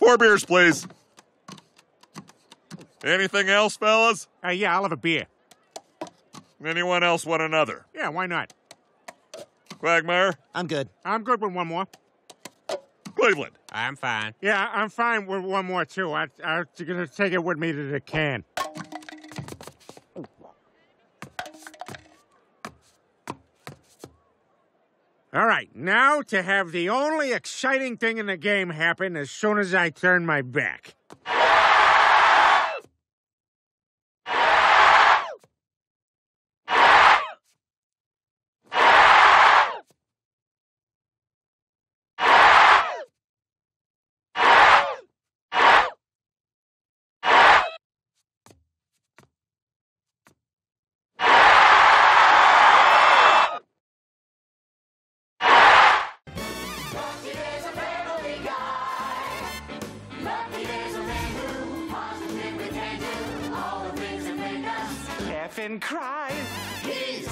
Four beers, please. Anything else, fellas? Uh, yeah, I'll have a beer. Anyone else want another? Yeah, why not? Quagmire? I'm good. I'm good with one more. Cleveland? I'm fine. Yeah, I'm fine with one more too. I, I'm gonna take it with me to the can. All right, now to have the only exciting thing in the game happen as soon as I turn my back. Laugh and cry. He's